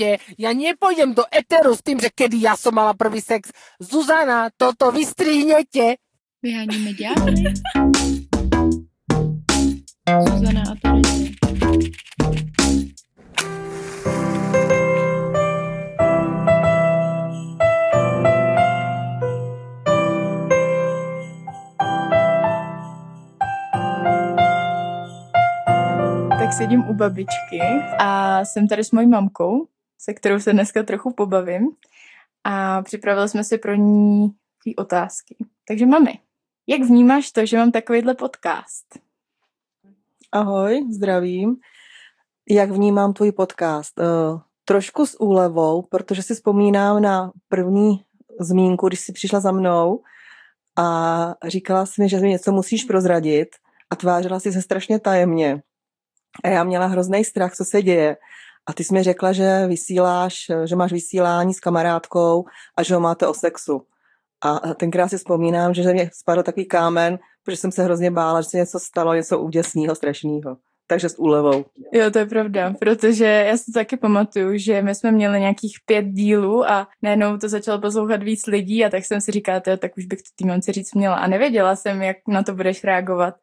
životě. Já nepůjdem do eteru s tím, že kedy já jsem mala prvý sex. Zuzana, toto vystrihnete. Vyháníme ďábly. Zuzana a Terezie. Tak sedím u babičky a jsem tady s mojí mamkou, se kterou se dneska trochu pobavím. A připravili jsme si pro ní tý otázky. Takže mami, jak vnímáš to, že mám takovýhle podcast? Ahoj, zdravím. Jak vnímám tvůj podcast? Uh, trošku s úlevou, protože si vzpomínám na první zmínku, když jsi přišla za mnou a říkala jsi mi, že mi něco musíš prozradit a tvářila jsi se strašně tajemně. A já měla hrozný strach, co se děje. A ty jsi mi řekla, že vysíláš, že máš vysílání s kamarádkou a že ho máte o sexu. A tenkrát si vzpomínám, že mě spadl takový kámen, protože jsem se hrozně bála, že se něco stalo, něco úděsného, strašného. Takže s úlevou. Jo, to je pravda, protože já si to taky pamatuju, že my jsme měli nějakých pět dílů a najednou to začalo poslouchat víc lidí a tak jsem si říkala, tak už bych to týmonci říct měla a nevěděla jsem, jak na to budeš reagovat.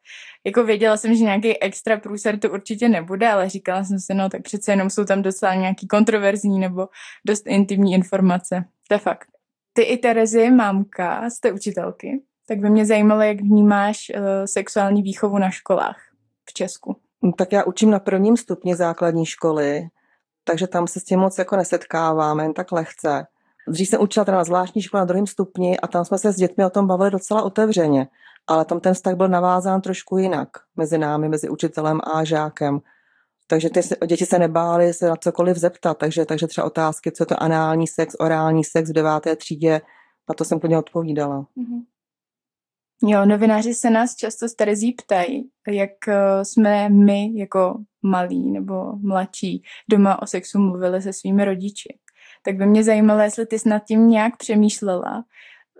Jako věděla jsem, že nějaký extra průser to určitě nebude, ale říkala jsem si, no tak přece jenom jsou tam docela nějaký kontroverzní nebo dost intimní informace. To je fakt. Ty i Terezie, mámka, jste učitelky, tak by mě zajímalo, jak vnímáš uh, sexuální výchovu na školách v Česku. No, tak já učím na prvním stupni základní školy, takže tam se s tím moc jako nesetkáváme, jen tak lehce. Dřív jsem učila teda na zvláštní škole na druhém stupni a tam jsme se s dětmi o tom bavili docela otevřeně, ale tam ten vztah byl navázán trošku jinak mezi námi, mezi učitelem a žákem. Takže ty děti se nebály se na cokoliv zeptat, takže, takže třeba otázky, co je to anální sex, orální sex v deváté třídě, na to jsem plně odpovídala. Mm-hmm. Jo, novináři se nás často s Terezí ptají, jak eh, jsme my jako malí nebo mladší doma o sexu mluvili se svými rodiči. Tak by mě zajímalo, jestli ty jsi nad tím nějak přemýšlela,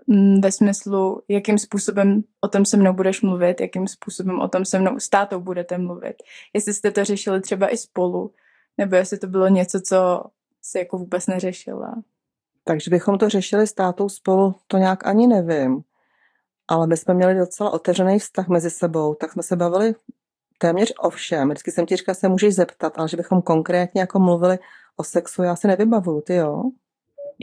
mm, ve smyslu, jakým způsobem o tom se mnou budeš mluvit, jakým způsobem o tom se mnou s tátou budete mluvit. Jestli jste to řešili třeba i spolu, nebo jestli to bylo něco, co se jako vůbec neřešila. Takže bychom to řešili s tátou spolu, to nějak ani nevím ale my jsme měli docela otevřený vztah mezi sebou, tak jsme se bavili téměř o všem. Vždycky jsem ti říkala, se můžeš zeptat, ale že bychom konkrétně jako mluvili o sexu, já se nevybavuju, ty jo?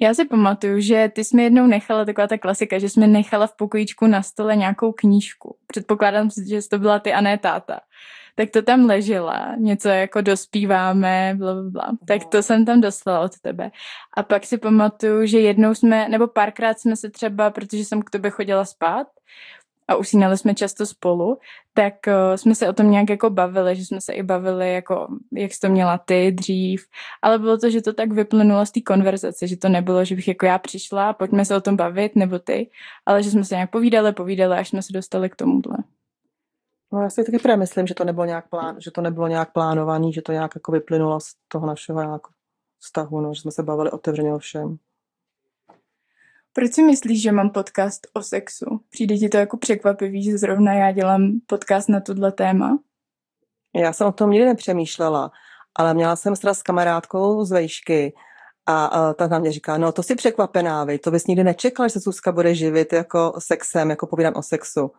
Já si pamatuju, že ty jsi mi jednou nechala, taková ta klasika, že jsi mi nechala v pokojíčku na stole nějakou knížku. Předpokládám, že to byla ty a ne táta tak to tam ležela, něco jako dospíváme, bla, bla, bla. Tak to jsem tam dostala od tebe. A pak si pamatuju, že jednou jsme, nebo párkrát jsme se třeba, protože jsem k tobě chodila spát, a usínali jsme často spolu, tak uh, jsme se o tom nějak jako bavili, že jsme se i bavili, jako, jak jsi to měla ty dřív, ale bylo to, že to tak vyplynulo z té konverzace, že to nebylo, že bych jako já přišla, pojďme se o tom bavit, nebo ty, ale že jsme se nějak povídali, povídali, až jsme se dostali k tomuhle. No já si taky právě myslím, že to nebylo nějak, plán, že to nebylo nějak plánovaný, že to nějak jako vyplynulo z toho našeho nějak vztahu, no, že jsme se bavili otevřeně o všem. Proč si myslíš, že mám podcast o sexu? Přijde ti to jako překvapivý, že zrovna já dělám podcast na tohle téma? Já jsem o tom nikdy nepřemýšlela, ale měla jsem s kamarádkou z vejšky a, a ta na mě říká, no to si překvapená, vy, to bys nikdy nečekala, že se Zuzka bude živit jako sexem, jako povídám o sexu.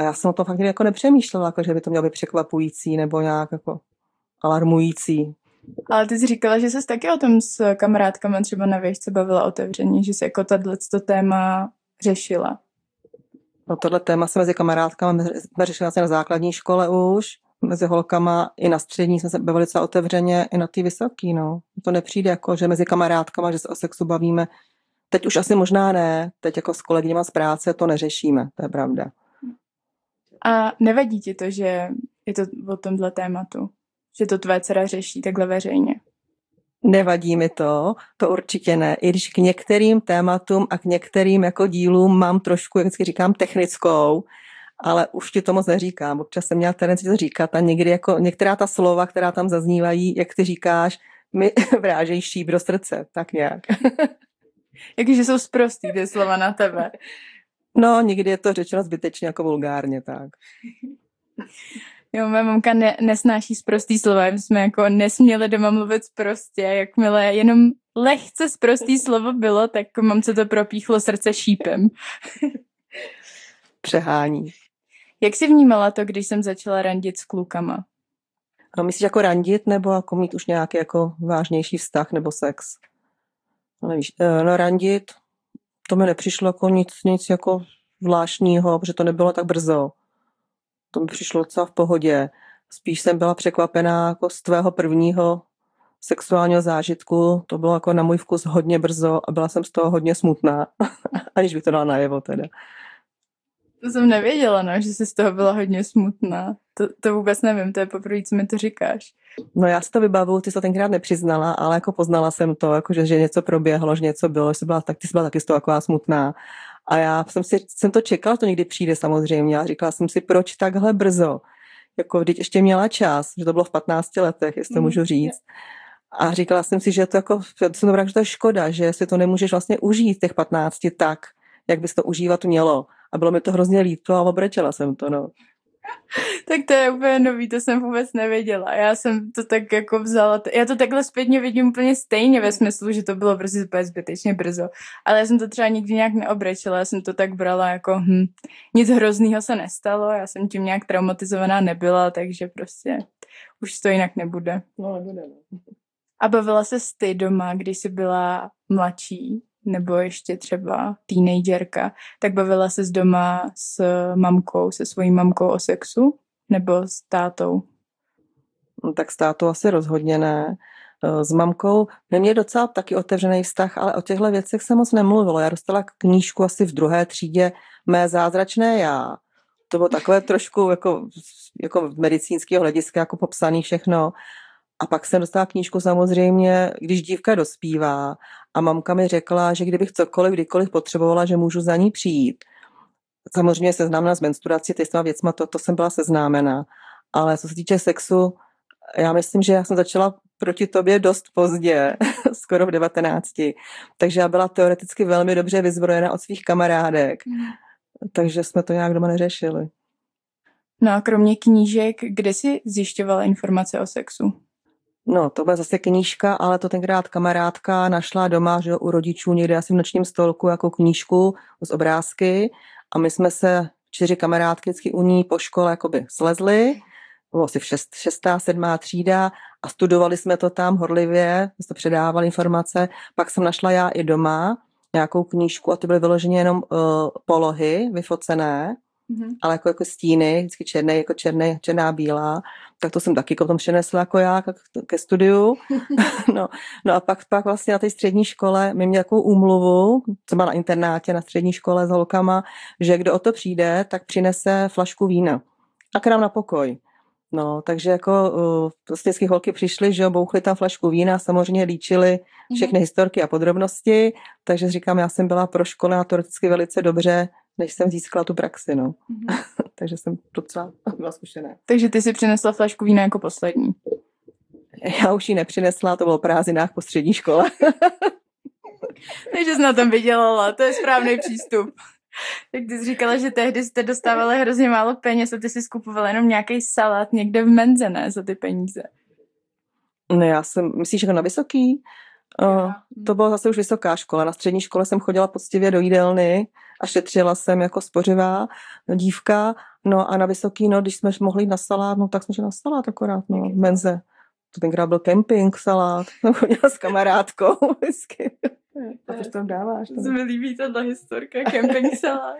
A já jsem o tom fakt jako nepřemýšlela, jako, že by to mělo být překvapující nebo nějak jako alarmující. Ale ty jsi říkala, že jsi taky o tom s kamarádkami třeba na věžce bavila otevřeně, že jsi jako tohle téma řešila. No tohle téma se mezi kamarádkami jsme řešili asi na základní škole už, mezi holkama i na střední jsme se bavili docela otevřeně, i na ty vysoký, no. To nepřijde jako, že mezi kamarádkama, že se o sexu bavíme. Teď už asi možná ne, teď jako s kolegyněma z práce to neřešíme, to je pravda. A nevadí ti to, že je to o tomhle tématu? Že to tvé dcera řeší takhle veřejně? Nevadí mi to, to určitě ne. I když k některým tématům a k některým jako dílům mám trošku, jak vždycky říkám, technickou, ale už ti to moc neříkám. Občas jsem měla tendenci to říkat a někdy jako některá ta slova, která tam zaznívají, jak ty říkáš, mi vrážejí šíp do srdce, tak nějak. Jakože jsou zprostý ty slova na tebe. No, někdy je to řečeno zbytečně jako vulgárně, tak. Jo, moje mamka ne, nesnáší zprostý slova, my jsme jako nesměli doma mluvit prostě, jakmile jenom lehce zprostý slovo bylo, tak mamce to propíchlo srdce šípem. Přehání. Jak jsi vnímala to, když jsem začala randit s klukama? No, myslíš jako randit nebo jako mít už nějaký jako vážnější vztah nebo sex? No, nevíš, eh, no randit, to mi nepřišlo jako nic, nic jako zvláštního, protože to nebylo tak brzo. To mi přišlo docela v pohodě. Spíš jsem byla překvapená jako z tvého prvního sexuálního zážitku. To bylo jako na můj vkus hodně brzo a byla jsem z toho hodně smutná, aniž bych to dala najevo teda. To jsem nevěděla, no, že jsi z toho byla hodně smutná. To, to vůbec nevím, to je poprvé, co mi to říkáš. No já si to vybavuju, ty to tenkrát nepřiznala, ale jako poznala jsem to, jako že, že něco proběhlo, že něco bylo, že jsi byla, tak ty jsi byla taky z toho taková smutná. A já jsem, si, jsem to čekala, to někdy přijde samozřejmě a říkala jsem si, proč takhle brzo? Jako teď ještě měla čas, že to bylo v 15 letech, jestli to mm, můžu říct. A říkala jsem si, že to jako, jsem dobrá, že to je škoda, že si to nemůžeš vlastně užít těch 15 tak, jak bys to užívat mělo. A bylo mi to hrozně líto a obrečela jsem to, no. tak to je úplně nový, to jsem vůbec nevěděla. Já jsem to tak jako vzala, já to takhle zpětně vidím úplně stejně ve smyslu, že to bylo prostě úplně zbytečně brzo. Ale já jsem to třeba nikdy nějak neobrečela, já jsem to tak brala jako hm, nic hroznýho se nestalo, já jsem tím nějak traumatizovaná nebyla, takže prostě už to jinak nebude. No, nebude. No. A bavila se ty doma, když jsi byla mladší? Nebo ještě třeba teenagerka, tak bavila se z doma s mamkou, se svojí mamkou o sexu nebo s tátou? No, tak s tátou asi rozhodně ne. Eh, s mamkou neměl docela taky otevřený vztah, ale o těchto věcech se moc nemluvilo. Já dostala knížku asi v druhé třídě Mé zázračné já. To bylo takové trošku jako, jako medicínského hlediska jako popsaný všechno. A pak jsem dostala knížku samozřejmě, když dívka dospívá a mamka mi řekla, že kdybych cokoliv, kdykoliv potřebovala, že můžu za ní přijít. Samozřejmě seznámena s menstruací, ty s těma věcma, to, to jsem byla seznámena. Ale co se týče sexu, já myslím, že já jsem začala proti tobě dost pozdě, skoro v 19. Takže já byla teoreticky velmi dobře vyzbrojena od svých kamarádek. Mm. Takže jsme to nějak doma neřešili. No a kromě knížek, kde jsi zjišťovala informace o sexu? No, to byla zase knížka, ale to tenkrát kamarádka našla doma, že u rodičů někde asi v nočním stolku jako knížku z obrázky. A my jsme se čtyři kamarádky vždycky u ní po škole jakoby slezli, bylo asi v šest, šestá, sedmá třída a studovali jsme to tam horlivě, jsme předávali informace, pak jsem našla já i doma nějakou knížku a to byly vyloženě jenom uh, polohy vyfocené, mm-hmm. ale jako, jako stíny, vždycky černé, jako černé, černá, bílá, tak to jsem taky potom přenesla jako já ke studiu. no, no a pak, pak vlastně na té střední škole mi měl takovou úmluvu, co má na internátě, na střední škole s holkama, že kdo o to přijde, tak přinese flašku vína. A k nám na pokoj. No, takže jako uh, prostě holky přišly, že bouchly tam flašku vína, samozřejmě líčili mhm. všechny mm-hmm. historky a podrobnosti, takže říkám, já jsem byla pro škole teoreticky velice dobře než jsem získala tu praxi, no. Mm-hmm. Takže jsem docela byla zkušená. Takže ty si přinesla flašku vína jako poslední. Já už ji nepřinesla, to bylo o prázdninách po střední škole. Takže jsi na tom vydělala, to je správný přístup. Tak ty jsi říkala, že tehdy jste dostávali hrozně málo peněz a ty si skupovala jenom nějaký salát někde v menze, ne, za ty peníze. No já jsem, myslíš jako na vysoký? Uh, to byla zase už vysoká škola. Na střední škole jsem chodila poctivě do jídelny a šetřila jsem jako spořivá dívka. No a na vysoký, no, když jsme mohli jít na salát, no tak jsme šli na salát akorát, no, v menze. To tenkrát byl kemping, salát. No, chodila s kamarádkou vždycky. A proč tam dáváš? To se mi líbí tato historka, kemping salát.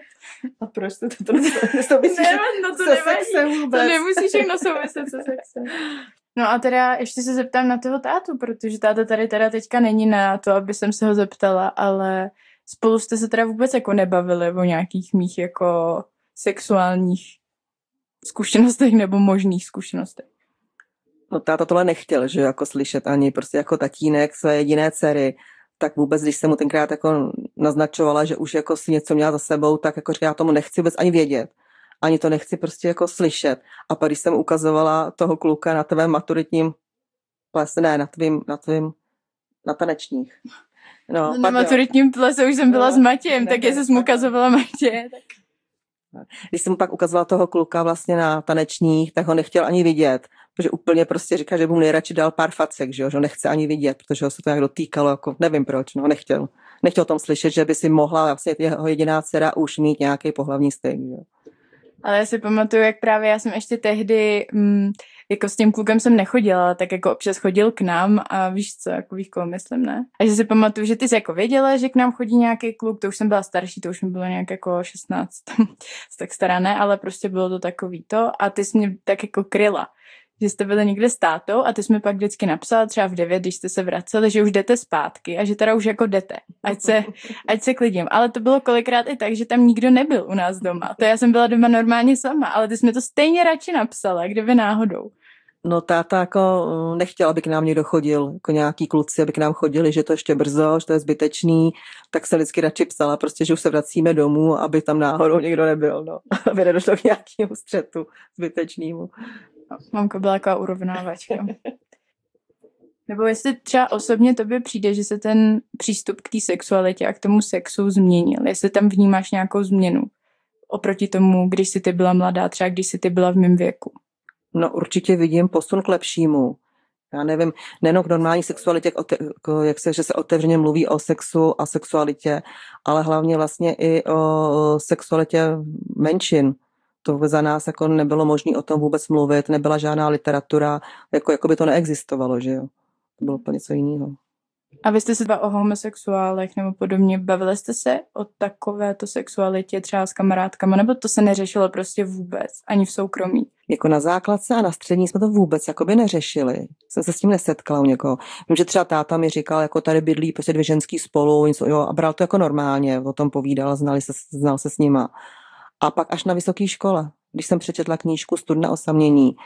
A proč to, to, to, to, to ne, no to. To nemusí všechno souviset se sexem. No a teda ještě se zeptám na toho tátu, protože táta tady teda teďka není na to, aby jsem se ho zeptala, ale spolu jste se teda vůbec jako nebavili o nějakých mých jako sexuálních zkušenostech nebo možných zkušenostech. No táta tohle nechtěl, že jako slyšet ani prostě jako tatínek své jediné dcery, tak vůbec, když jsem mu tenkrát jako naznačovala, že už jako si něco měla za sebou, tak jako říká, já tomu nechci vůbec ani vědět ani to nechci prostě jako slyšet. A pak, když jsem ukazovala toho kluka na tvém maturitním plese, ne, na tvým, na tvým, na tanečních. No, no na maturitním plese už jsem byla no, s Matějem, tak jestli jsem ukazovala Matě. Tak... Když jsem mu pak ukazovala toho kluka vlastně na tanečních, tak ho nechtěl ani vidět, protože úplně prostě říká, že by mu nejradši dal pár facek, že, jo, že ho nechce ani vidět, protože ho se to nějak dotýkalo, jako nevím proč, no nechtěl. Nechtěl o tom slyšet, že by si mohla vlastně jeho jediná dcera už mít nějaký pohlavní styk. Že? Ale já si pamatuju, jak právě já jsem ještě tehdy, mm, jako s tím klukem jsem nechodila, tak jako občas chodil k nám a víš co, jako víš koho myslím, ne? A že si pamatuju, že ty jsi jako věděla, že k nám chodí nějaký kluk, to už jsem byla starší, to už mi bylo nějak jako 16, tak stará ne, ale prostě bylo to takový to a ty jsi mě tak jako kryla že jste byli někde s tátou a ty jsi mi pak vždycky napsala třeba v 9, když jste se vraceli, že už jdete zpátky a že teda už jako jdete, ať se, ať se klidím. Ale to bylo kolikrát i tak, že tam nikdo nebyl u nás doma. To já jsem byla doma normálně sama, ale ty jsi mi to stejně radši napsala, kdyby náhodou. No táta jako mm, nechtěl, aby k nám někdo chodil, jako nějaký kluci, aby k nám chodili, že to ještě brzo, že to je zbytečný, tak se vždycky radši psala, prostě, že už se vracíme domů, aby tam náhodou někdo nebyl, no. aby nedošlo k nějakému střetu zbytečnému. Mamka byla taková urovnávačka. Nebo jestli třeba osobně tobě přijde, že se ten přístup k té sexualitě a k tomu sexu změnil. Jestli tam vnímáš nějakou změnu oproti tomu, když jsi ty byla mladá, třeba když jsi ty byla v mém věku. No určitě vidím posun k lepšímu. Já nevím, nejenom k normální sexualitě, jak se, že se otevřeně mluví o sexu a sexualitě, ale hlavně vlastně i o sexualitě menšin to za nás jako nebylo možné o tom vůbec mluvit, nebyla žádná literatura, jako, jako by to neexistovalo, že jo. To bylo úplně něco jiného. A vy jste se dva o homosexuálech nebo podobně, bavili jste se o takovéto sexualitě třeba s kamarádkama, nebo to se neřešilo prostě vůbec, ani v soukromí? Jako na základce a na střední jsme to vůbec jakoby neřešili. Jsem se s tím nesetkala u někoho. Vím, že třeba táta mi říkal, jako tady bydlí prostě dvě ženský spolu, něco, jo, a bral to jako normálně, o tom povídal, znali se, znal se s nima. A pak až na vysoké škole, když jsem přečetla knížku Studna osamění,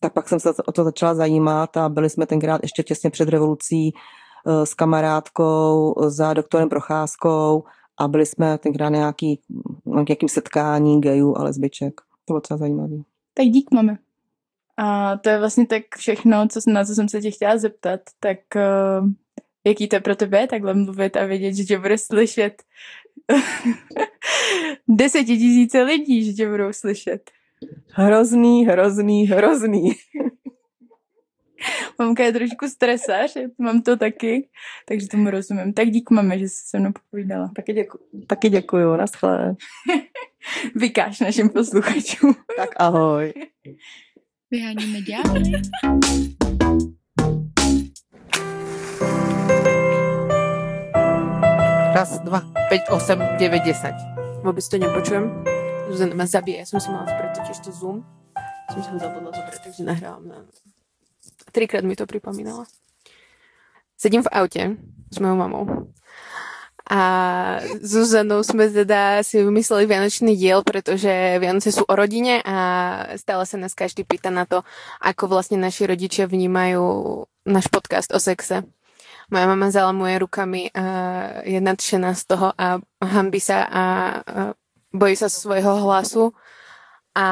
tak pak jsem se o to začala zajímat a byli jsme tenkrát ještě těsně před revolucí eh, s kamarádkou za doktorem Procházkou a byli jsme tenkrát nějaký, nějakým setkání gejů a lesbiček. To bylo docela zajímavé. Tak dík, máme. A to je vlastně tak všechno, co, na co jsem se tě chtěla zeptat. Tak uh, jaký to pro tebe takhle mluvit a vědět, že tě bude slyšet desetitisíce lidí, že tě budou slyšet. Hrozný, hrozný, hrozný. Mamka je trošku stresař, mám to taky, takže tomu rozumím. Tak dík mame, že jsi se mnou povídala. Taky, děku, taky děkuju, naschle. Vykáš našim posluchačům. tak ahoj. Vyháníme ďábly. Raz, dva, 5, 8, 9, 10. Vôbec to nepočujem. Zuzana ma zabije. Ja som si mala zobrať totiž to Zoom. Som si ho zabudla zobrať, takže nahrávam na... Trikrát mi to pripomínala. Sedím v aute s mojou mamou. A Zuzanou sme teda si vymysleli Vianočný diel, pretože Vianoce sú o rodine a stále sa nás každý pýta na to, ako vlastne naši rodičia vnímajú náš podcast o sexe. Moja mama zalamuje rukami a je nadšená z toho a hambi sa a, bojí sa svojho hlasu a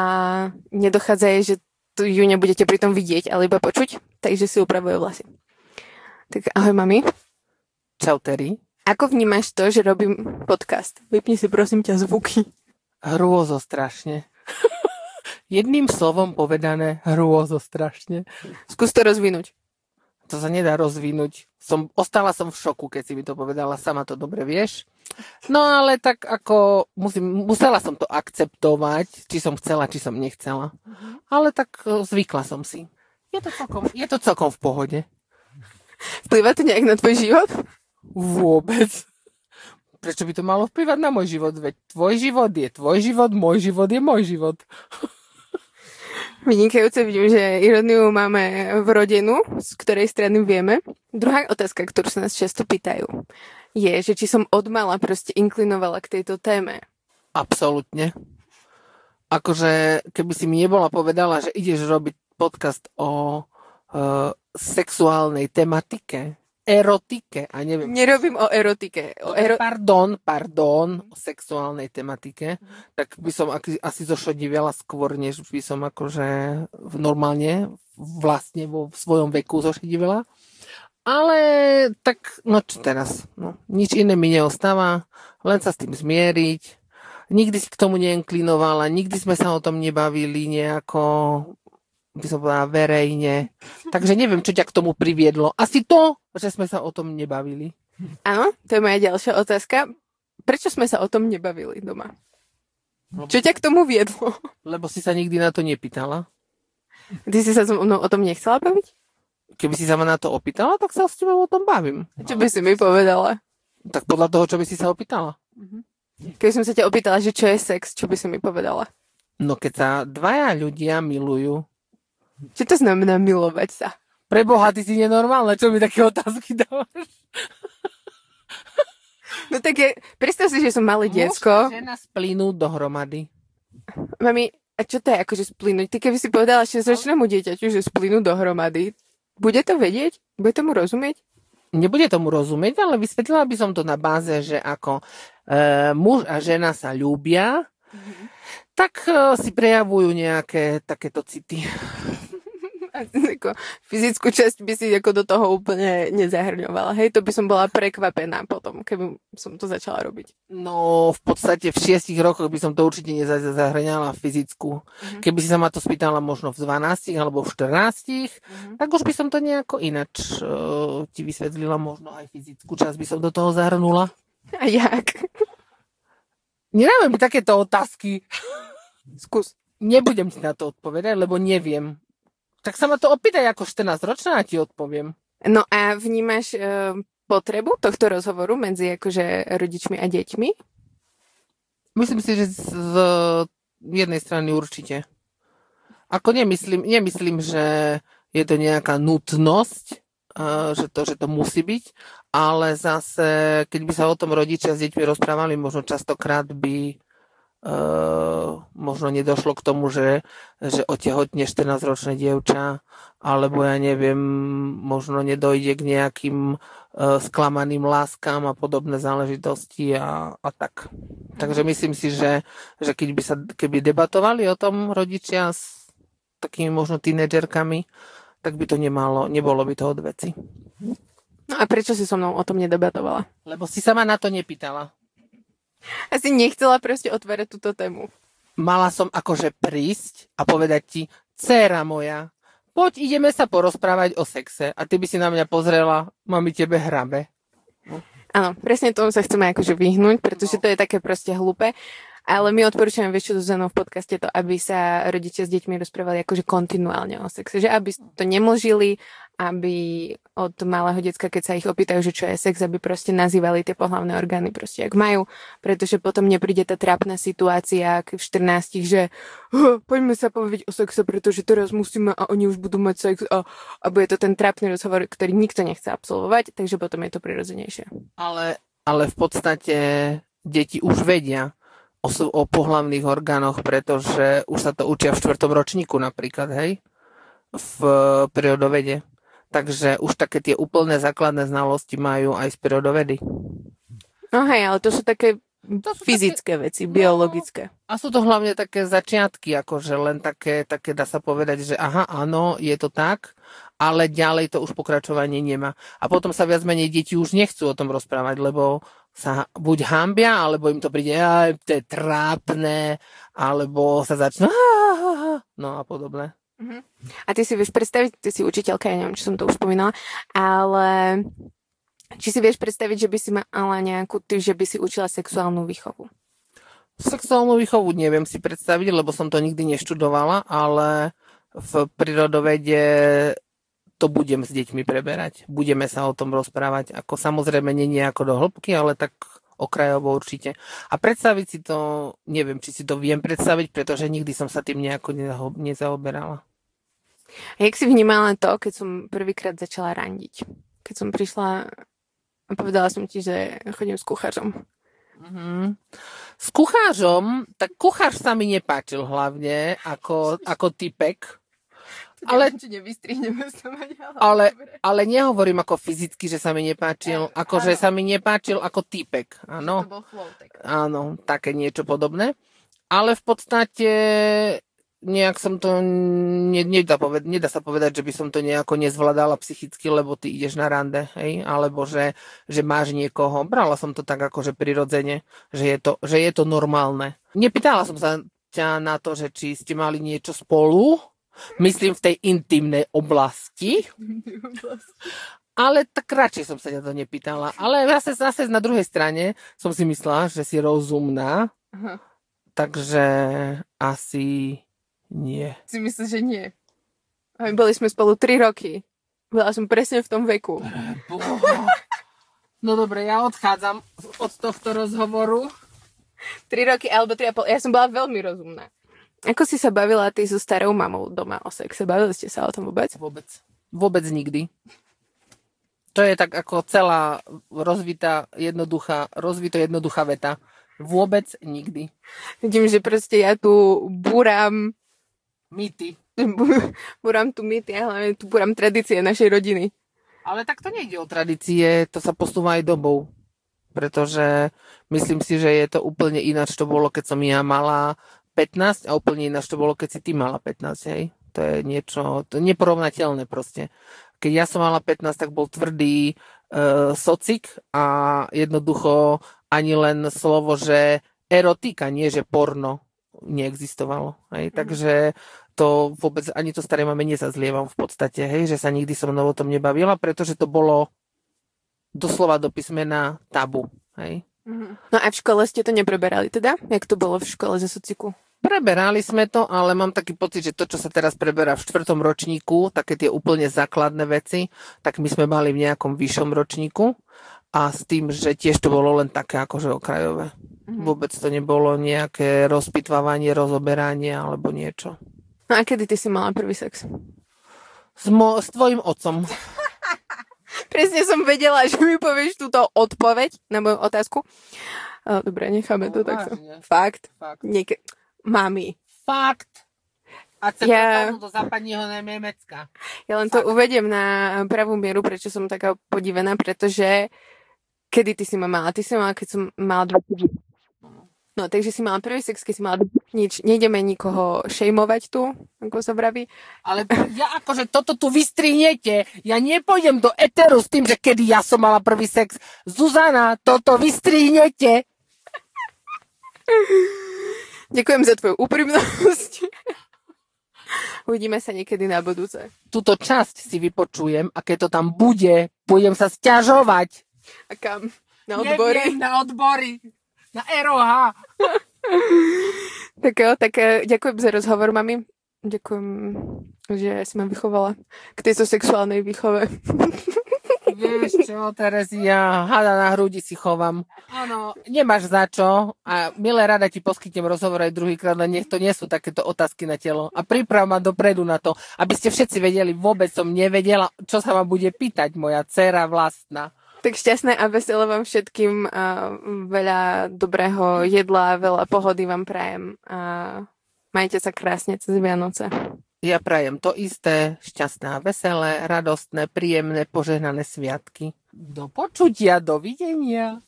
nedochádza jej, že tu ju nebudete pritom vidieť, ale iba počuť, takže si upravuje vlasy. Tak ahoj mami. Čau Terry. Ako vnímaš to, že robím podcast? Vypni si prosím ťa zvuky. Hrôzo strašne. Jedným slovom povedané hrôzo strašne. Skús to rozvinúť to sa nedá rozvinúť. Som, ostala som v šoku, keď si mi to povedala, sama to dobre vieš. No ale tak ako musím, musela som to akceptovať, či som chcela, či som nechcela. Ale tak e, zvykla som si. Je to celkom, je to celkom v pohode. Vplyva to nejak na tvoj život? Vôbec. Prečo by to malo vplyvať na môj život? Veď tvoj život je tvoj život, môj život je môj život. Vynikajúce, vidím, že ironiu máme v rodinu, z ktorej strany vieme. Druhá otázka, ktorú sa nás často pýtajú, je, že či som odmala proste inklinovala k tejto téme. Absolutne. Akože, keby si mi nebola povedala, že ideš robiť podcast o uh, sexuálnej tematike, erotike a neviem. Nerobím o erotike. O ero... Pardon, pardon, o sexuálnej tematike, tak by som asi zošodivela skôr, než by som akože normálne vlastne vo svojom veku zošodivela. Ale tak, no čo teraz? No, nič iné mi neostáva, len sa s tým zmieriť nikdy si k tomu neinklinovala, nikdy sme sa o tom nebavili nejako, by som povedala, verejne. Takže neviem, čo ťa k tomu priviedlo. Asi to, že sme sa o tom nebavili. Áno, to je moja ďalšia otázka. Prečo sme sa o tom nebavili doma? Lebo, Čo ťa k tomu viedlo? lebo si sa nikdy na to nepýtala. Ty si sa so mnou o tom nechcela baviť? Keby si sa ma na to opýtala, tak sa s tebou o tom bavím. Čo by si mi povedala? Tak podľa toho, čo by si sa opýtala. Keby som sa ťa opýtala, že čo je sex, čo by si mi povedala? No keď sa dvaja ľudia milujú, Čo to znamená milovať sa? preboha, ty si nenormálne, čo mi také otázky dávaš? No tak je, predstav si, že som malé Muž diecko. a žena splínu dohromady. Mami, a čo to je akože splínuť? Ty keby si povedala 6-ročnému dieťaťu, že splínu dohromady, bude to vedieť? Bude tomu rozumieť? Nebude tomu rozumieť, ale vysvetlila by som to na báze, že ako e, muž a žena sa ľúbia, tak e, si prejavujú nejaké takéto city. A ako, fyzickú časť by si ako do toho úplne nezahrňovala. Hej, to by som bola prekvapená potom, keby som to začala robiť. No, v podstate v šiestich rokoch by som to určite nezahrňala fyzickú. Mhm. Keby si sa ma to spýtala možno v 12 alebo v 14, Mhm. tak už by som to nejako inač e, ti vysvetlila, možno aj fyzickú časť by som do toho zahrnula. A jak? Nedávaj mi takéto otázky. Skús. Nebudem ti na to odpovedať, lebo neviem. Tak sa ma to opýtaj ako 14 ročná a ti odpoviem. No a vnímaš uh, potrebu tohto rozhovoru medzi akože rodičmi a deťmi? Myslím si, že z, z jednej strany určite. Ako nemyslím, nemyslím, že je to nejaká nutnosť, uh, že, to, že to musí byť, ale zase, keď by sa o tom rodičia s deťmi rozprávali, možno častokrát by uh, možno nedošlo k tomu, že, že otehotne 14-ročné dievča, alebo ja neviem, možno nedojde k nejakým uh, sklamaným láskam a podobné záležitosti a, a tak. Takže myslím si, že, že keď by sa, keby debatovali o tom rodičia s takými možno tínedžerkami, tak by to nemalo, nebolo by to od veci. No a prečo si so mnou o tom nedebatovala? Lebo si sa ma na to nepýtala. Asi nechcela proste otvárať túto tému. Mala som akože prísť a povedať ti, dcéra moja, poď ideme sa porozprávať o sexe. A ty by si na mňa pozrela, mami tebe hrabe. Áno, presne tomu sa chceme akože vyhnúť, pretože to je také proste hlúpe. Ale my odporúčame vieš čo do Zenou v podcaste to, aby sa rodičia s deťmi rozprávali akože kontinuálne o sexe. Že aby to nemlžili, aby od malého decka, keď sa ich opýtajú, že čo je sex, aby proste nazývali tie pohlavné orgány proste, jak majú, pretože potom nepríde tá trápna situácia v 14, že "Huh, poďme sa povedať o sexe, pretože teraz musíme a oni už budú mať sex a, a bude to ten trápny rozhovor, ktorý nikto nechce absolvovať, takže potom je to prirodzenejšie. Ale, ale v podstate deti už vedia o, o pohlavných orgánoch, pretože už sa to učia v štvrtom ročníku napríklad, hej? V prírodovede. Takže už také tie úplné základné znalosti majú aj z prírodovedy. No hej, ale to sú také To sú fyzické veci, no. biologické. A sú to hlavne také začiatky, akože len také, také dá sa povedať, že aha, áno, je to tak, ale ďalej to už pokračovanie nemá. A potom sa viac menej deti už nechcú o tom rozprávať, lebo sa buď hambia, alebo im to príde, aj, to je trápne, alebo sa začnú, no a podobné. A ty si vieš predstaviť, ty si učiteľka, ja neviem, či som to už spomínala, ale či si vieš predstaviť, že by si mala nejakú, ty, že by si učila sexuálnu výchovu? Sexuálnu výchovu neviem si predstaviť, lebo som to nikdy neštudovala, ale v prírodovede to budem s deťmi preberať. Budeme sa o tom rozprávať. Ako samozrejme nie nejako do hĺbky, ale tak okrajovo určite. A predstaviť si to, neviem, či si to viem predstaviť, pretože nikdy som sa tým nejako nezaoberala. A jak si vnímala to, keď som prvýkrát začala randiť? Keď som prišla a povedala som ti, že chodím s kuchařom. Mhm. S kuchářom, tak kuchář sa mi nepáčil hlavne ako, ako typek. Ale- Ale, ale nehovorím ako fyzicky, že sa mi nepáčil, ako že sa mi nepáčil ako typek. Áno. To bol flow tak. Áno, také niečo podobné. Ale v podstate nejak som to, ne, nedá, poved, nedá sa povedať, že by som to nejako nezvládala psychicky, lebo ty ideš na rande, hej, alebo že, že máš niekoho. Brala som to tak akože prirodzene, že je to, že je to normálne. Nepýtala som sa ťa na to, že či ste mali niečo spolu, myslím v tej intimnej oblasti, ale tak radšej som sa ťa to nepýtala. Ale zase, zase na druhej strane som si myslela, že si rozumná, Aha. takže asi nie. Si myslíš, že nie? A my boli sme spolu 3 roky. Bola som presne v tom veku. No dobre, ja odchádzam od tohto rozhovoru. 3 roky alebo 3,5. Ja som bola veľmi rozumná. Ako si sa bavila ty so starou mamou doma o sexe? Bavili ste sa o tom vôbec? Vôbec. Vôbec nikdy. To je tak ako celá rozvitá, jednoduchá, rozvito jednoduchá veta. Vôbec nikdy. Vidím, že proste ja tu búram, Mýty. búram tu mýty a hlavne tu búram tradície našej rodiny. Ale tak to nejde o tradície, to sa posúva aj dobou. Pretože myslím si, že je to úplne ináč, to bolo, keď som ja mala 15 a úplne ináč to bolo, keď si ty mala 15, hej. To je niečo, to je neporovnateľné proste. Keď ja som mala 15, tak bol tvrdý uh, socik a jednoducho ani len slovo, že erotika, nie že porno, neexistovalo. Hej. Takže to vôbec, ani to staré mame nezazlievam v podstate, hej, že sa nikdy so mnou o tom nebavila, pretože to bolo doslova do písmena tabu. Hej. No a v škole ste to nepreberali teda? Jak to bolo v škole ze sociku? Preberali sme to, ale mám taký pocit, že to, čo sa teraz preberá v štvrtom ročníku, také tie úplne základné veci, tak my sme mali v nejakom vyššom ročníku a s tým, že tiež to bolo len také akože okrajové. Vôbec to nebolo nejaké rozpitvávanie, rozoberanie alebo niečo. No a kedy ty si mala prvý sex? S, mo- s tvojim otcom. Presne som vedela, že mi povieš túto odpoveď na moju otázku. Ale dobre, necháme to No, takto. vážne. Fakt? Fakt. Niek- Mami. Fakt. A chcem Ja- do západního Nemecka. Ja len to uvediem na pravú mieru, prečo som taká podivená, pretože kedy ty si ma mala? Ty si ma mala, keď som mala 20. No, takže si mala prvý sex, keď si mala 20. nič. Nejdeme nikoho šejmovať tu, ako sa vraví. Ale ja akože toto tu vystrihnete. Ja nepôjdem do eteru s tým, že kedy ja som mala prvý sex. Zuzana, toto vystrihnete. Ďakujem za tvoju úprimnosť. Uvidíme sa niekedy na budúce. Túto časť si vypočujem a keď to tam bude, budem sa stiažovať. A kam? Na odbory? Neviem, na odbory. Na ROH. Tak jo, tak eh, ďakujem za rozhovor, mami. Ďakujem, že si ma vychovala k tejto sexuálnej výchove. Vieš čo, Terezia, hada na hrudi si chovám. Áno, nemáš za čo a milé rada ti poskytnem rozhovor aj druhýkrát, ale nech to nie sú takéto otázky na telo. A priprav ma dopredu na to, aby ste všetci vedeli, vôbec som nevedela, čo sa ma bude pýtať moja dcera vlastná. Tak šťastné a veselé vám všetkým a veľa dobrého jedla, veľa pohody vám prajem a majte sa krásne cez Vianoce. Ja prajem to isté, šťastné, veselé, radostné, príjemné, požehnané sviatky. Do počutia, dovidenia.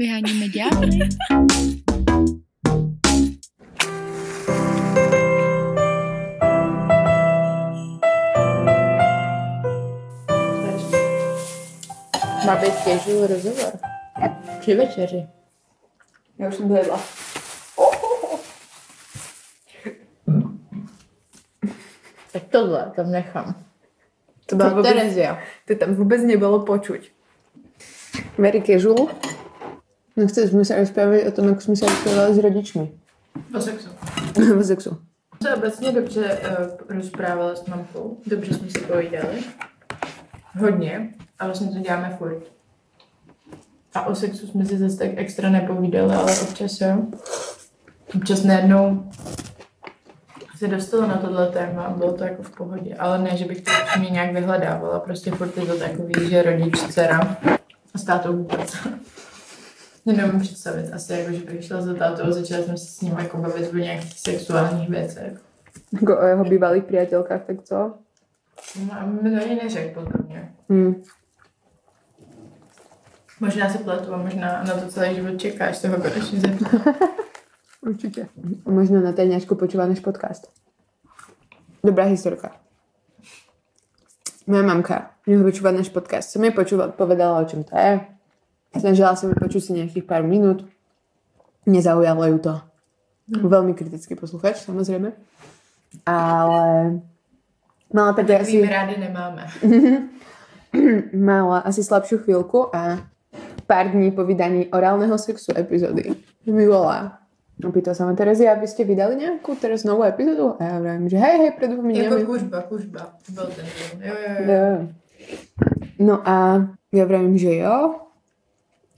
Vyháníme ďábly. Má být casual rozhovor. Při večeři. Já už jsem dojedla. Tak tohle tam nechám. To bylo vůbec, Terezia. to tam vůbec nebylo počuť. Very casual. Nechci jsme se rozprávali o tom, jak jsme se rozprávali s rodičmi. O sexu. O sexu. Se obecně dobře uh, rozprávala s mamkou. Dobře jsme si povídali. Hodně. A vlastně to děláme furt. A o sexu jsme si zase tak extra nepovídali, ale občas jo. Občas najednou se dostalo na tohle téma a bylo to jako v pohodě. Ale ne, že bych to mě nějak vyhledávala. Prostě furt je to takový, že rodič, dcera a s tátou vůbec. Neumím představit asi, jako, že bych šla za tátou a začala jsme se s ním jako bavit o nějakých sexuálních věcech. Jako o jeho bývalých přátelkách, tak co? No a mi to ani neřekl podle mě. Hmm. Možná se pletu a možná na to celý život čekáš, toho konečně zeptat. Určite. Možno na tajňačku počúva náš podcast. Dobrá historka. Moja mamka neho počúva náš podcast. Som jej počúva, povedala, o čom to je. Snažila som jej počuť si nejakých pár minút. Nezaujalo ju to. Veľmi kritický posluchač, samozrejme. Ale mala tak asi... Rády nemáme. mala asi slabšiu chvíľku a pár dní po vydaní orálneho sexu epizódy mi volá. No pýtal sa ma Terezia, aby ste vydali nejakú teraz novú epizódu? A ja vravím, že hej, hej, pred dvomi Jako dňami. kužba, kužba. Byl ten film. Jo, jo, jo. No a ja vravím, že jo.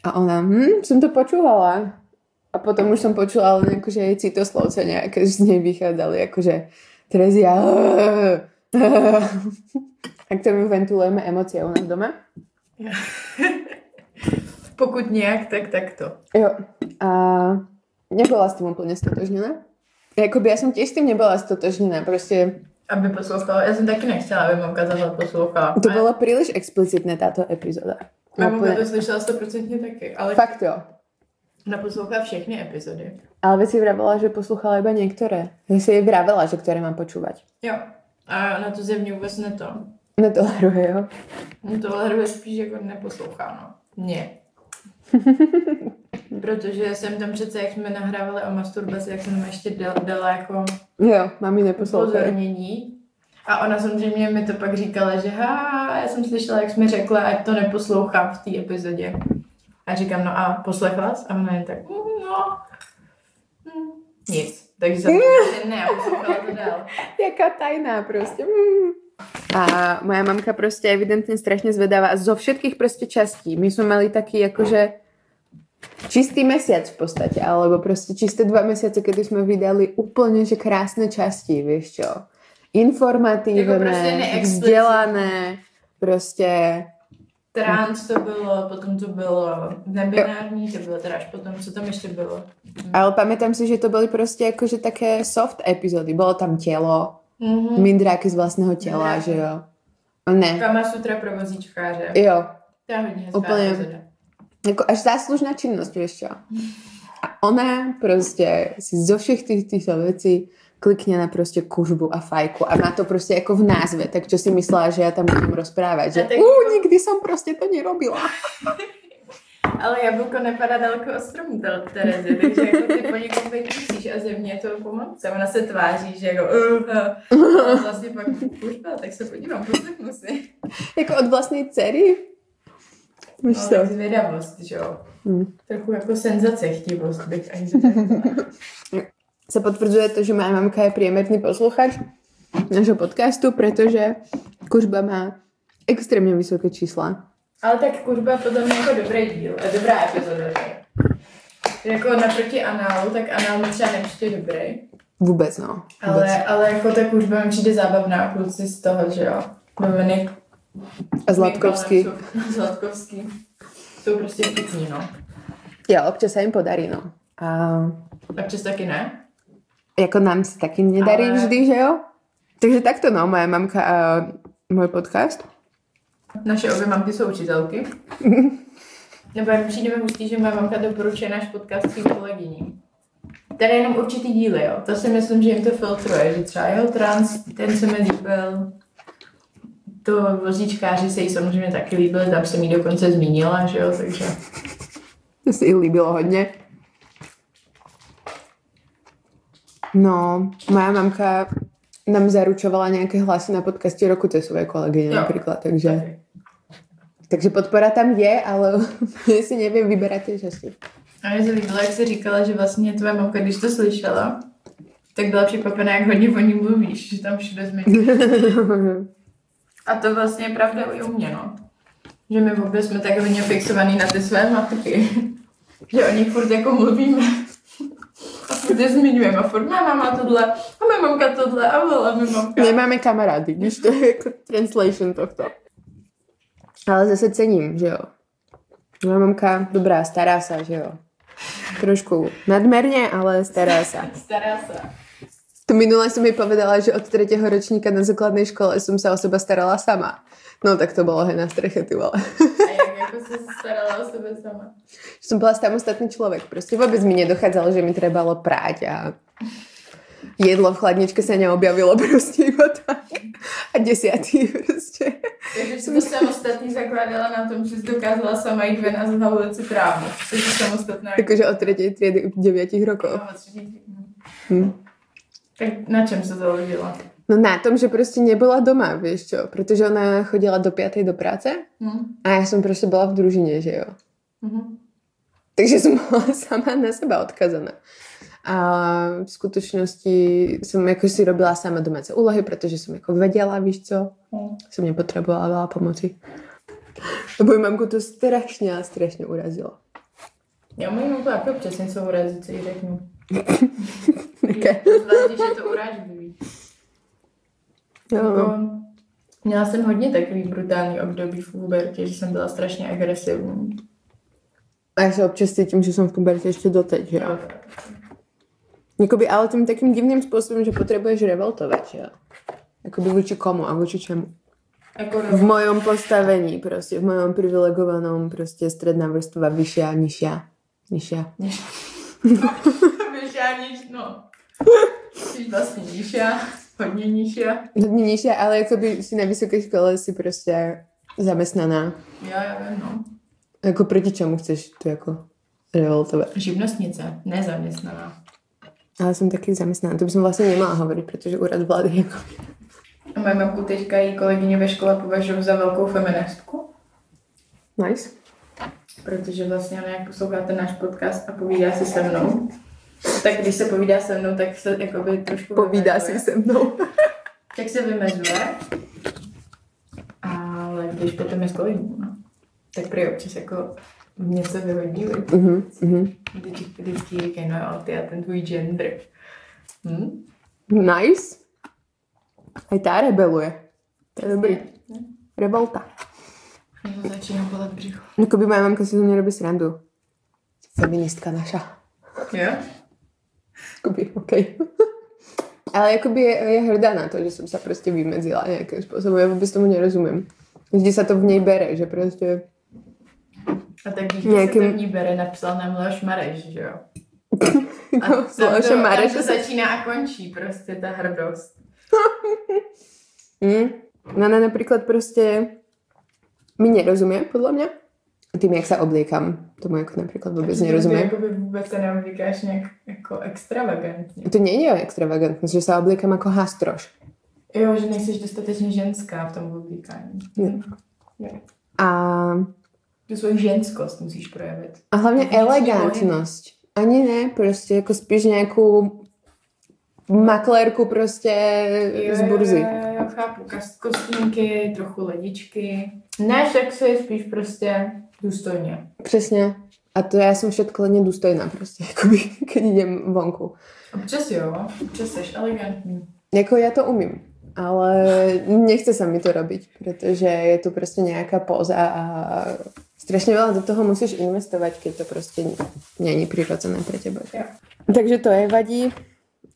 A ona, hm, som to počúvala. A potom už som počula len akože jej citoslovce nejaké z nej vychádzali, akože Terezia. Tak to my ventilujeme emócie u nás doma. Pokud nějak, tak takto. Jo. A nebola s tým úplne stotožnená. Jakoby ja som tiež s tým nebola stotožnená. Proste Aby poslouchala. Já jsem taky nechtěla, aby mamka zase poslouchala. to A bolo príliš explicitné táto epizóda. Moja mamka to slyšela stoprocentně taky, ale Fakt jo. ona poslouchala všechny epizody. Ale veď si vravela, že posluchala iba niektoré. Ja si vravela, že ktoré mám počúvať. Jo. A ona to zjevně vůbec neto. Netoleruje, jo. No tohle spíš jako neposlouchá, no. Mě. Protože jsem tam přece, jak jsme nahrávali o masturbaci, jak jsem tam ještě dala, dala jako Jo, mami upozornění. A ona samozřejmě mi to pak říkala, že ha, já jsem slyšela, jak jsme řekla, ať to neposlouchám v té epizodě. A říkám, no a poslechla jsi? A ona je tak, "Mm, no, hm, nic. Takže jsem prostě ne, a to dál. Jaká tajná proste. Mm. A moja mamka proste evidentne strašne zvedáva a zo všetkých proste častí. My sme mali taký akože čistý mesiac v podstate, alebo proste čisté dva mesiace, kedy sme vydali úplne že krásne časti, vieš čo. Jako proste Informatívne, neexplicitné. vzdelané, proste Trans to bylo, potom to bylo nebinární, to bylo teda až potom, co tam ještě bylo. Ale pamätám si, že to boli proste akože také soft epizódy. Bolo tam telo, Mm-hmm. mindráky z vlastného tela, Mindráky. že jo. Ne. Kama Sutra pro vozíčkáře. Jo, To je hodně hezká Úplně. epizoda. Jako až záslužná činnosť, vieš čo. A ona proste si zo všech tých, týchto vecí klikne na proste kužbu a fajku a má to proste ako v názve, tak čo si myslela, že ja tam budem rozprávať, že tak jako- nikdy som proste to nerobila. Ale jablko nepadá daleko od stromu, Terezy, takže jako ty po někom být musíš a země je to pomoci. Ona se tváří, že jako uh, uh, a vlastně pak kužba, tak se podívám, poslechnu si. Jako od vlastnej dcery. Víš No, co? tak zvědavost, že jo. Hm. Trochu jako senzace chtivost bych ani řekla. Sa potvrdzuje to, že moja mamka je priemerný posluchač nášho podcastu, pretože kužba má extrémne vysoké čísla. Ale tak kužba je podle mě jako dobrý díl, a dobrá epizoda. Jako naproti análu, tak anál mi třeba nepřijde dobrý. Vůbec, no. Vůbec. Ale, ale jako ta kužba mi přijde zábavná kluci z toho, že jo. Dominik A Zlatkovský. Zlatkovský. Jsou prostě vtipní, no. Jo, občas sa im podarí, no. A Občas taky ne. jako nám se taky nedarí Ale- vždy, že jo? Takže takto, no, moja mamka a můj podcast. Naše obě mamky jsou učitelky. Nebo jak přijdeme hustý, že moje mamka doporučuje náš podcast svým kolegyním. Tady jenom určitý díly, jo. To si myslím, že jim to filtruje, že třeba jeho trans, ten se mi líbil, to vozíčkáři se jí samozřejmě taky líbily, tam jsem jí dokonce zmínila, že jo, takže... To se jí líbilo hodně. No, moja mamka nám zaručovala nějaké hlasy na podcastě roku Tesové kolegyně Jo. například, takže, taky. Takže podpora tam je, ale si nevím vyberat tiež asi. A mě se líbilo, jak jsi říkala, že vlastně tvoje mamka, když to slyšela, tak byla překvapená, jak hodně o ní mluvíš, že tam všude zmiňuješ. A to vlastně je pravda i u mě, no. Že my obě jsme tak hodně fixovaný na ty své matky. že o nich furt jako mluvíme. A furt je zmiňujeme. A furt má mama tohle, a má mamka tohle, a byla mi mamka. Nemáme kamarády, když to je jako translation tohto. Ale zase cením, že jo. Moja mamka, dobrá, stará sa, že jo. Trošku nadmerne, ale stará sa. Stará se. To minule som mi povedala, že od tretieho ročníka na základnej škole som sa o seba starala sama. No tak to bolo hej na streche, ty vole. A jak jako se starala o sebe sama. Som bola samostatný človek. Proste vôbec mi nedochádzalo, že mi trebalo práť a jedlo v chladničke sa neobjavilo proste iba tak. A desiatý proste. Takže si to samostatný zakládala na tom, že jsi dokázala sama jít ven a si trávu. Jsi samostatná. Akože od tretej triedy 9 rokov. No, třetí- Hm. Tak na čem se založila? No na tom, že proste nebola doma, vieš čo. Pretože ona chodila do 5. do práce Hm? a ja som proste bola v družine, že jo. Mhm. Takže som bola sama na seba odkazaná. A v skutočnosti som ako si robila sama domáce úlohy, pretože som ako vedela, víš co, Hm. som nepotrebovala veľa pomoci. Lebo moju mamku to strašně a strašně urazilo. Já moji mamku taky občas něco urazit, co jí řeknu. Okay. Zvlášť, je to urážlivý. Jo, no. Jako, měla jsem hodně takový brutální období v pubertě, že jsem byla strašně agresivní. A ja sa občas cítim, že som v puberte ešte doteď, že jo. Jakoby, ale tým takým divným spôsobom, že potrebuješ revoltovať, že jo. Jakoby voči komu a voči čemu. Jako V mojom postavení, prostě, v mojom privilegovanom, prostě stredná vrstva, vyššia, nižšia, nižšia. Vyšá niž, no. Jsi vlastně nižšia, hodně nižšia. Hodně nižšia, ale jakoby si na vysoké škole si prostě zamestnaná. Já, já vím, no. Jako proti čemu chceš to jako revoltovat? Živnostnice, nezaměstnaná. Ale jsem taky zamestnaná, to bych vlastně neměla hovorit, protože úrad vlády jako... A moje mamku teďka její kolegyně ve škole považují za velkou feministku, Nice. protože vlastně ona jak poslouchá ten náš podcast a povídá si se mnou. Tak když se povídá se mnou, tak se jakoby trošku Povídá vymezuje. si se mnou. Tak se vymezuje. Ale když potom je s kolegou, no, tak prý občas jako něco vyhodí lidi. Mhm, mhm. Vždycky, říkají, no jo, ty a ten tvůj gender. Hm? Nice. Aj tá rebeluje. To je dobrý. Revolta. Nebo začíná bolet břicho. Jakoby moja mamka si zo mňa robí srandu. Feministka naša. Jo? Jakoby, OK. Ale jakoby je, je hrdá na to, že jsem se prostě vymedzila nějakým způsobem. Já vůbec tomu nerozumím. Vždy se to v něj bere, že prostě... A tak když Nějakým- se to v ní bere, napsal nám Leoš Mareš, že jo? A No, tam to, tam Marešem to začíná a končí prostě ta hrdost. Mm. No, no, například prostě mi nerozumie, podle mě. Tým, jak se oblíkám, tomu jako například vůbec Takže ty nerozumím. Jakoby vůbec se neoblíkáš nějak jako extravagantně. To není o extravagantnost, že se oblíkám jako hastroš. Jo, že nejsi dostatečně ženská v tom oblíkání. Jo. Jo. A, Tu svou ženskost musíš projevit. a hlavně Vnitřní elegantnost. Ani ne, prostě jako spíš nějakou maklérku prostě z burzy. Jo, jo, jo, chápu. Kostýmky, trochu ledičky. Ne sexy, spíš prostě důstojně. Přesně. A to já jsem všetko důstojná prostě, jakoby, když jdem vonku. Občas jo, občas jsi elegantní. Jako já to umím, ale nechce se mi to robiť, protože je to prostě nějaká póza a strašně veľa do toho musíš investovat, keď to prostě není přirozené pro teba. Jo. Takže to je vadí,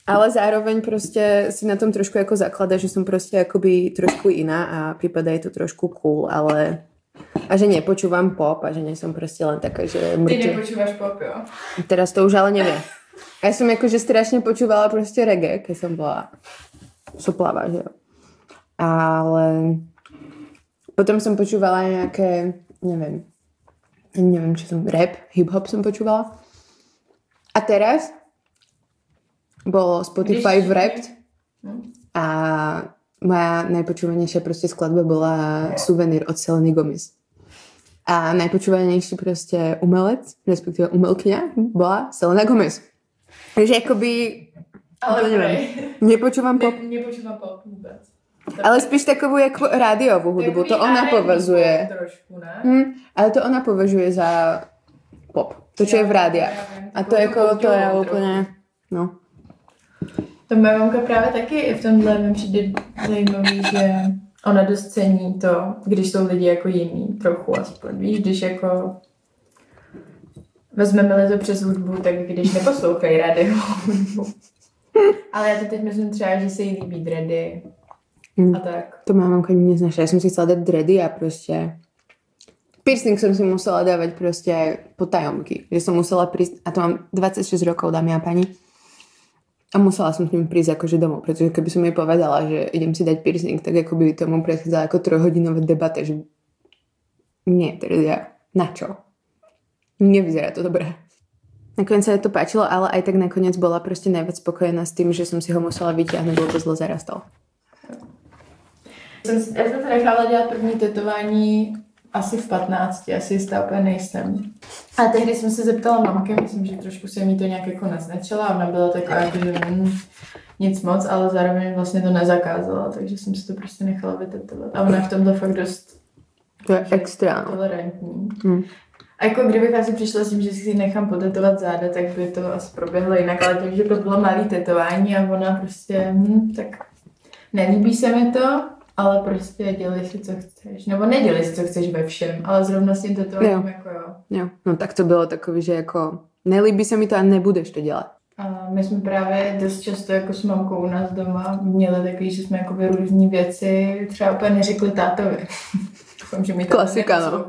ale zároveň prostě si na tom trošku jako zaklada, že jsem prostě jakoby trošku jiná a připadá je to trošku cool, ale a že nepočúvam pop a že nie som prostě len taká, že Ty mŕtve. nepočíváš pop, jo? Teraz to už ale neviem. A ja som akože strašne počúvala proste reggae, keď som bola soplava, že jo. Ale potom som počúvala nejaké, neviem, neviem, čo som, rap, hip-hop som počúvala. A teraz bolo Spotify Když- Wrapped Hm. a moja najpočúvanejšia proste skladba bola Suvenír od Seleny Gomez. A najpočúvanejší proste umelec, respektíve umelkyňa, bola Selena Gomez. Takže jakoby Ale prej. nepočúvam pop, Ne, nepočívám pop vůbec. Ale spíš takovou jako rádiovou hudbu, to ona považuje. Trošku, ne? Hm, ale to ona považuje za pop. To, čo je v rádiách. A to jako, to je úplně, no. To moje mamka právě taky i v tomhle mi přijde zajímavý, že ona dost cení to, když jsou lidi jako jiný, trochu aspoň. Víš, když jako vezmeme to přes hudbu, tak když neposlouchají rádiovou hudbu. Ale já to teď myslím třeba, že se jí líbí dready Hm. a tak. To má mamka neznáša. Já jsem si chcela dát dready a prostě Piercing som si musela dávať proste aj po tajomky. Že som musela prísť, a to mám 26 rokov, dámy a pani, a musela som s ním prísť akože domov, pretože keby som jej povedala, že idem si dať piercing, tak ako by tomu predchádzala ako trojhodinové debate, že nie, Terezia, na čo? Nevyzerá to dobré. Nakoniec sa jej to páčilo, ale aj tak nakoniec bola proste najviac spokojená s tým, že som si ho musela vyťahnuť, lebo to zle zarastal. Jsem, já jsem se nechala dělat první tetování asi v 15, asi jistá úplně nejsem. A tehdy jsem se zeptala mamky, myslím, že trošku se mi to nějak jako naznačila, ona byla taková, jako, že mm, nic moc, ale zároveň vlastně to nezakázala, takže jsem si to prostě nechala vytetovat. A ona v tomhle fakt dost To je extra, no. tolerantní. Hmm. A jako kdybych asi přišla s tím, že si nechám potetovat záda, tak by to asi proběhlo jinak, ale tím, že to bylo malý tetování a ona prostě, hm, tak nelíbí se mi to, ale prostě dělej si, co chceš. Nebo nedělej si, co chceš ve všem, ale zrovna s tím tetováním Jo. jako jo. Jo. No tak to bylo takový, že jako nelíbí se mi to a nebudeš to dělat. A my jsme právě dost často jako s mamkou u nás doma měli takový, že jsme jako různé věci třeba úplně neřekli tátovi. Doufám, že mi to Klasika, no.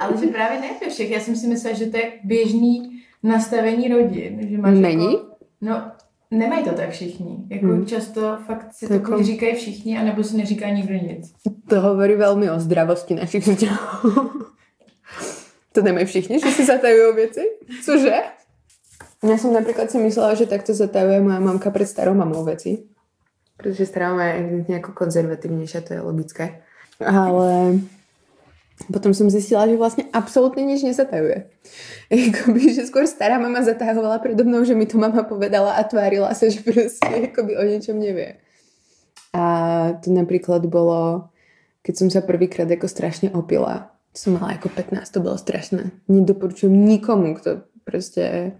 Ale že právě ne ve všech. Já jsem si myslela, že to je běžný nastavení rodin. Že máš Není? Jako, no, nemají to tak všichni. Jako Hmm. často fakt si To to jako- říkají všichni, anebo si neříká nikdo nic. To hovorí veľmi o zdravosti našich vzťahov. to nemají všichni, že si zatajujú veci? Cože? Ja som napríklad si myslela, že takto zatajuje moja mamka pred starou mamou veci. Pretože stará mama je evidentne ako konzervatívnejšia, to je logické. Ale potom som zistila, že vlastne absolútne nič nezatajuje. Jakoby, že skôr stará mama zatahovala predo mnou, že mi to mama povedala a tvárila sa, že proste akoby o niečom nevie. A to napríklad bolo, keď som sa prvýkrát ako strašne opila. Som mala ako 15, to bolo strašné. Nedoporučujem nikomu, kto proste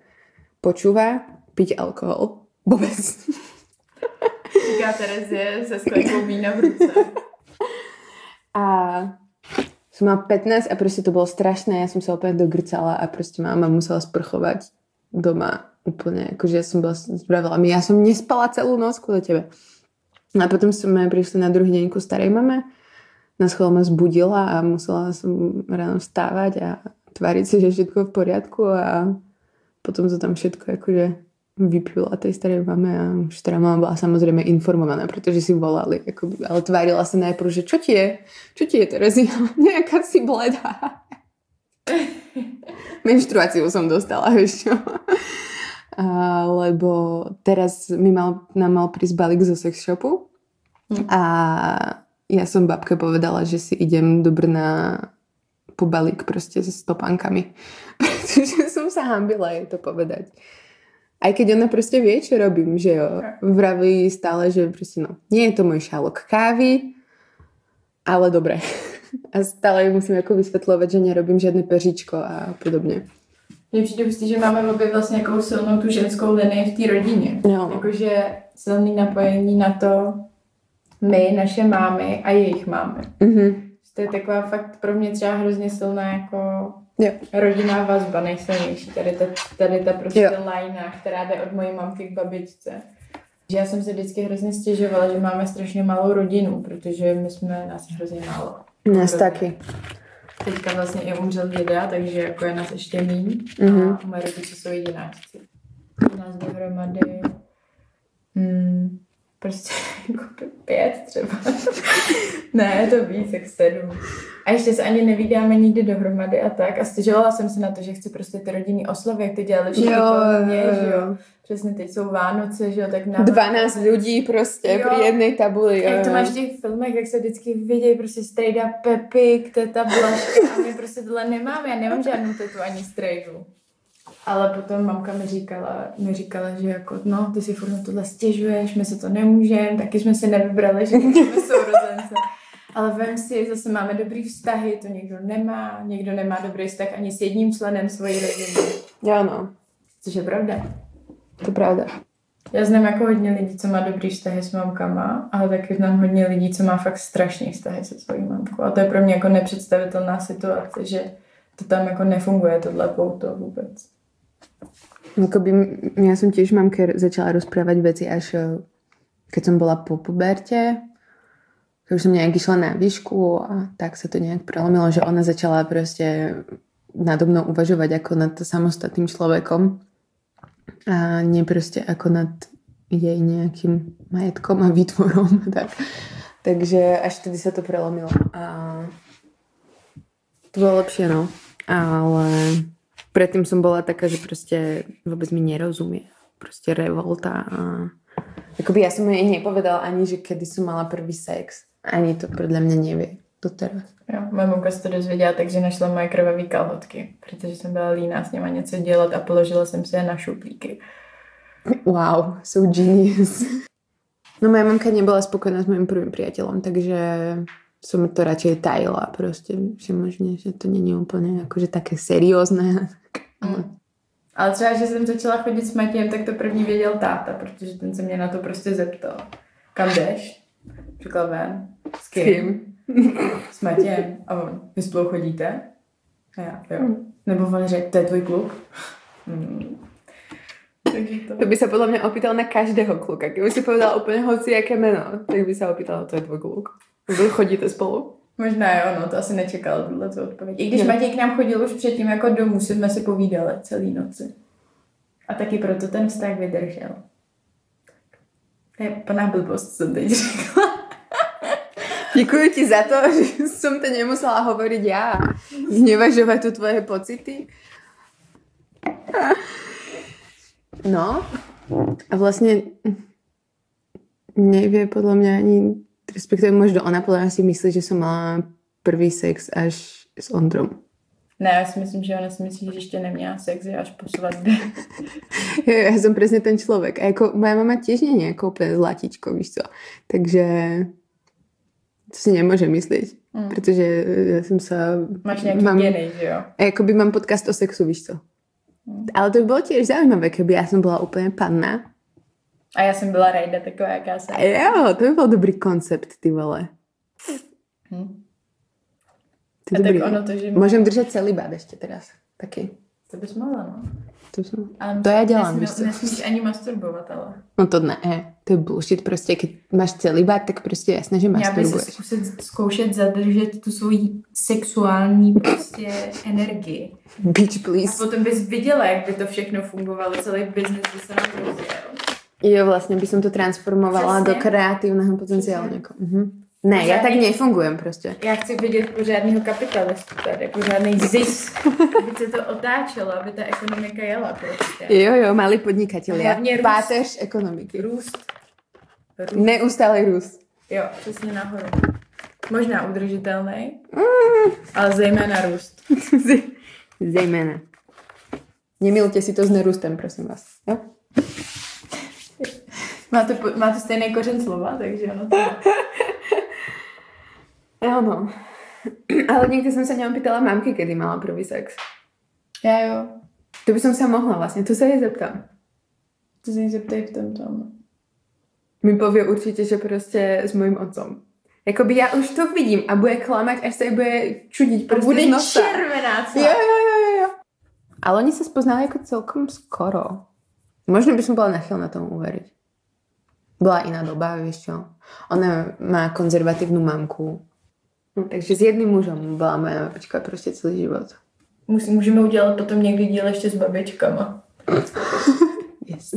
počúva piť alkohol. Vôbec. Říká Terezie se sklenkou vína v ruce. A som mala 15 a proste to bolo strašné. Ja som sa úplne dogrcala a proste mama musela sprchovať doma úplne. Akože ja som bola, spravila mi, ja som nespala celú noc kvôli tebe. A potom sme prišli na druhý deň ku starej mame. Na schvál zbudila a musela som ráno vstávať a tváriť si, že je v poriadku a potom to tam všetko akože vypila tej starej mame a už stará mama bola samozrejme informovaná, pretože si volali, akoby, ale tvárila sa najprv, že čo ti je? Čo ti je, Terezia? Nejaká si bledá. Menštruáciu som dostala, čo? A, lebo teraz mi mal, nám mal prísť balík zo sex shopu a ja som babke povedala, že si idem do Brna po balík proste so stopánkami. Pretože som sa hambila jej to povedať. Aj keď ona proste vie, čo robím, že jo. Vraví stále, že proste no, nie je to môj šálok kávy, ale dobre. A stále musím ako vysvetľovať, že nerobím žiadne peříčko a podobne. Mně přijde hustý, že máme obě vlastně jako silnou tu ženskou linii v té rodině. Jo. Jakože silný napojení na to my, naše mámy a jejich mámy. Mhm. To je taková fakt pro mě třeba hrozně silná jako Jo. rodinná vazba nejsilnější. Tady ta, tady ta prostě Jo. lajna, která jde od mojí mamky k babičce. Že já jsem se vždycky hrozně stěžovala, že máme strašně malou rodinu, protože my jsme nás hrozně málo. Nás taky. Teďka vlastně i umřel děda, takže jako je nás ještě míň. Mhm. A moje rodiče jsou jedináčci. Nás dohromady hmm, prostě jako pět třeba. ne, to víc, jak sedm. A ještě se ani nevídáme nikdy dohromady a tak. A stěžovala jsem se na to, že chci prostě ty rodinný oslavy, jak ty dělali všichni Jo, mě, jo, že jo. jo. Přesně teď jsou Vánoce, že jo, tak na 12 ľudí proste Jo. pri jednej tabuli. jak to jo. máš v těch filmech, jak se vždycky vidějí prostě strejda Pepik, teta Blažka a my prostě tohle nemáme, já nemám žádnou tetu ani strejdu. Ale potom mamka mi říkala, mi říkala, že jako, no, ty si furt na tohle stěžuješ, my se to nemůžeme, taky jsme si nevybrali, že jsme sourozence. Ale vem si, zase máme dobrý vztahy, to někdo nemá, někdo nemá dobrý vztah ani s jedním členem svojí rodiny, Jo, no. což je pravda. To je pravda. Já znám jako hodně lidí, co má dobrý vztahy s mamkama, ale taky znám hodně lidí, co má fakt strašný vztahy se svojí mamkou. A to je pro mě jako nepředstavitelná situace, že to tam jako nefunguje, tohle pouto vůbec. Akoby, ja som tiež mamke začala rozprávať veci až eh, keď som bola po puberte už som nejak išla na výšku a tak sa to nejak prelomilo, že ona začala proste nado mnou uvažovať ako nad samostatným človekom a nie proste ako nad jej nejakým majetkom a výtvorom. Tak. Takže až vtedy sa to prelomilo. A to bolo lepšie, no. Ale predtým som bola taká, že proste vôbec mi nerozumie. Proste revolta a... Akoby ja som jej nepovedala ani, že kedy som mala prvý sex. Ani to podľa mňa nevie doteraz. Jo, moje mamka se to dozvěděla, takže našla moje krvavé kalhotky, protože jsem byla líná s nima něco dělat a položila jsem si je na šuplíky. Wow, so genius. No moja mamka nebola spokojná s mojím prvým priateľom, takže som to radšej tajila proste, že možno, že to není úplne akože také seriózne. Ale Ale třeba, že jsem začala chodit s Matějem, tak to první věděl táta, protože ten se mě na to prostě zeptal. Kam jdeš? Řekla ven. S kým? S Matějem. A on, vy spolu chodíte? A já, jo. Nebo on řekl, to je tvůj kluk? Takže to... To by sa podľa mňa opýtal na každého kluka. Keby si povedal úplne hoci jaké meno, tak by sa opýtal, to je tvoj kluk. Vy chodíte spolu? Možná jo, no, to asi nečekal tuhle tu odpověď. I když Jo. Matěj k nám chodil už předtím jako domů, jsme si povídali celý noci. A taky proto ten vztah vydržel. To je plná blbost, co jsem teď řekla. Děkuji ti za to, že som to nemusela hovoriť ja a znevažovať tu tvoje pocity. No, a vlastne nevie podľa mňa ani, respektíve možno ona podľa mňa si myslí, že som mala prvý sex až s Ondrom. Ne, já si myslím, že ona si myslí, že ještě neměla sex, že až po svatbě. Ja som presne ten človek. A ako moja mama tiež nie je ako úplne zlatičko, víš co. Takže to si nemôžem myslieť. Mm. Pretože ja som sa... Máš nějaký mám, genej, že jo? A jakoby mám podcast o sexu, víš co. Mm. Ale to by bylo tiež zaujímavé, keby ja som bola úplne panna. A já jsem byla rajda taková, jaká jsem. A jo, to by bol dobrý koncept, ty vole. Hm. To A je tak dobrý. ono to, že... Môžem držať celibát ešte teraz. Taky. To bys mohla, no. To, som... Ale To já dělám, nesmí-. Nesmíš ani masturbovat, ale. no to ne, to je bullshit. Prostě, keď máš celibát, tak prostě jasné, že Měla by se masturbuješ. zkusit, zkoušet zadržet tu svoji sexuální prostě energii. Bitch, A please. potom bys viděla, jak by to všechno fungovalo, celý biznis by se nám rozjel. Jo, vlastne by som to transformovala Přesně. do kreatívneho potenciálu. Mhm. Ne, já tak nefungujem prostě. Já chci vidět pořádného kapitalistu tady, pořádný zisk, aby se to otáčelo, aby ta ekonomika jela prostě. Jo, jo, malí růst. Páteř ekonomiky. Růst. Růst. Neustálý růst. Jo, přesně nahoru. Možná udržitelný, ale zejména růst. Zejména. Nemilte si to s nerůstem, prosím vás. Jo? Máte, po- máte stejný kořen slova, takže ono to... Jo, no. Ale nikdy som sa neopýtala mamky, kedy mala prvý sex. Já jo, To by som sa mohla vlastne, to sa jej zeptám. to se jí zeptej v tom tom. Mi povie určite, že proste s mojím otcom. Jakoby ja už to vidím a bude klamať, až jej bude čudiť proste Bude z nosa. červená Jo, celá. jo, jo, jo, jo. Ale oni sa spoznali ako celkom skoro. Možno by som bola nachylná tomu uveriť. Bola iná doba, vieš čo. Ona má konzervatívnu mamku. No, takže s jedným mužom bola moja mačka prostě celý život. Musí, můžeme udělat potom někdy díl ještě s babičkama. Yes.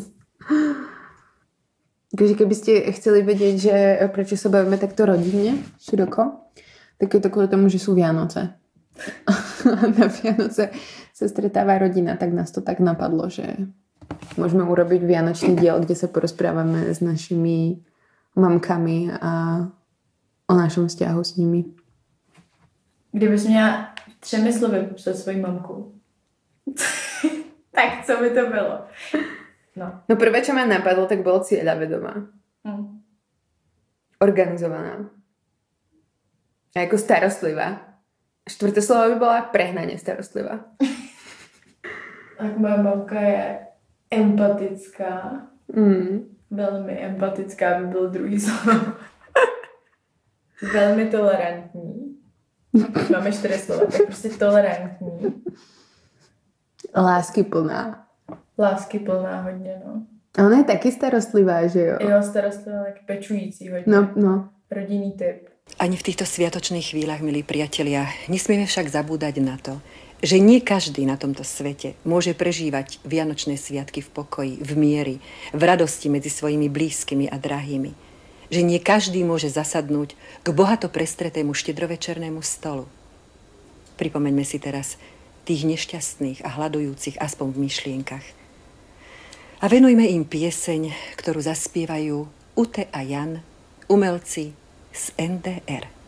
Takže keby ste chceli vedieť, že prečo sa bavíme takto rodinne, široko, tak je to kvôli tomu, že sú Vianoce. A na Vianoce sa stretáva rodina, tak nás to tak napadlo, že môžeme urobiť vianočný diel, kde sa porozprávame s našimi mamkami a o našom vzťahu s nimi. Kdybys měla třemi slovy popsat svoji mamku, tak co by to bylo? No. No prvé, čo ma napadlo, tak bolo cieľavedomá. Hm. Organizovaná. A jako starostlivá. Čtvrté slovo by bola prehnane starostlivá. Tak moje mamka je empatická. Mm. Velmi empatická by byl druhý slovo. Velmi tolerantní. Máme čtyři slova, tak prostě tolerantní. Lásky plná. Lásky plná hodně, no. A ona je taky starostlivá, že jo? Jo, starostlivá, tak pečující hodně. No, no. Rodinný typ. Ani v týchto sviatočných chvíľach, milí priatelia, nesmieme však zabúdať na to, že nie každý na tomto svete môže prežívať Vianočné sviatky v pokoji, v miery, v radosti medzi svojimi blízkymi a drahými. Že nie každý môže zasadnúť k bohato prestretému štedrovečernému stolu. Pripomeňme si teraz tých nešťastných a hľadujúcich aspoň v myšlienkach. A venujme im pieseň, ktorú zaspievajú Ute a Jan, umelci z NDR.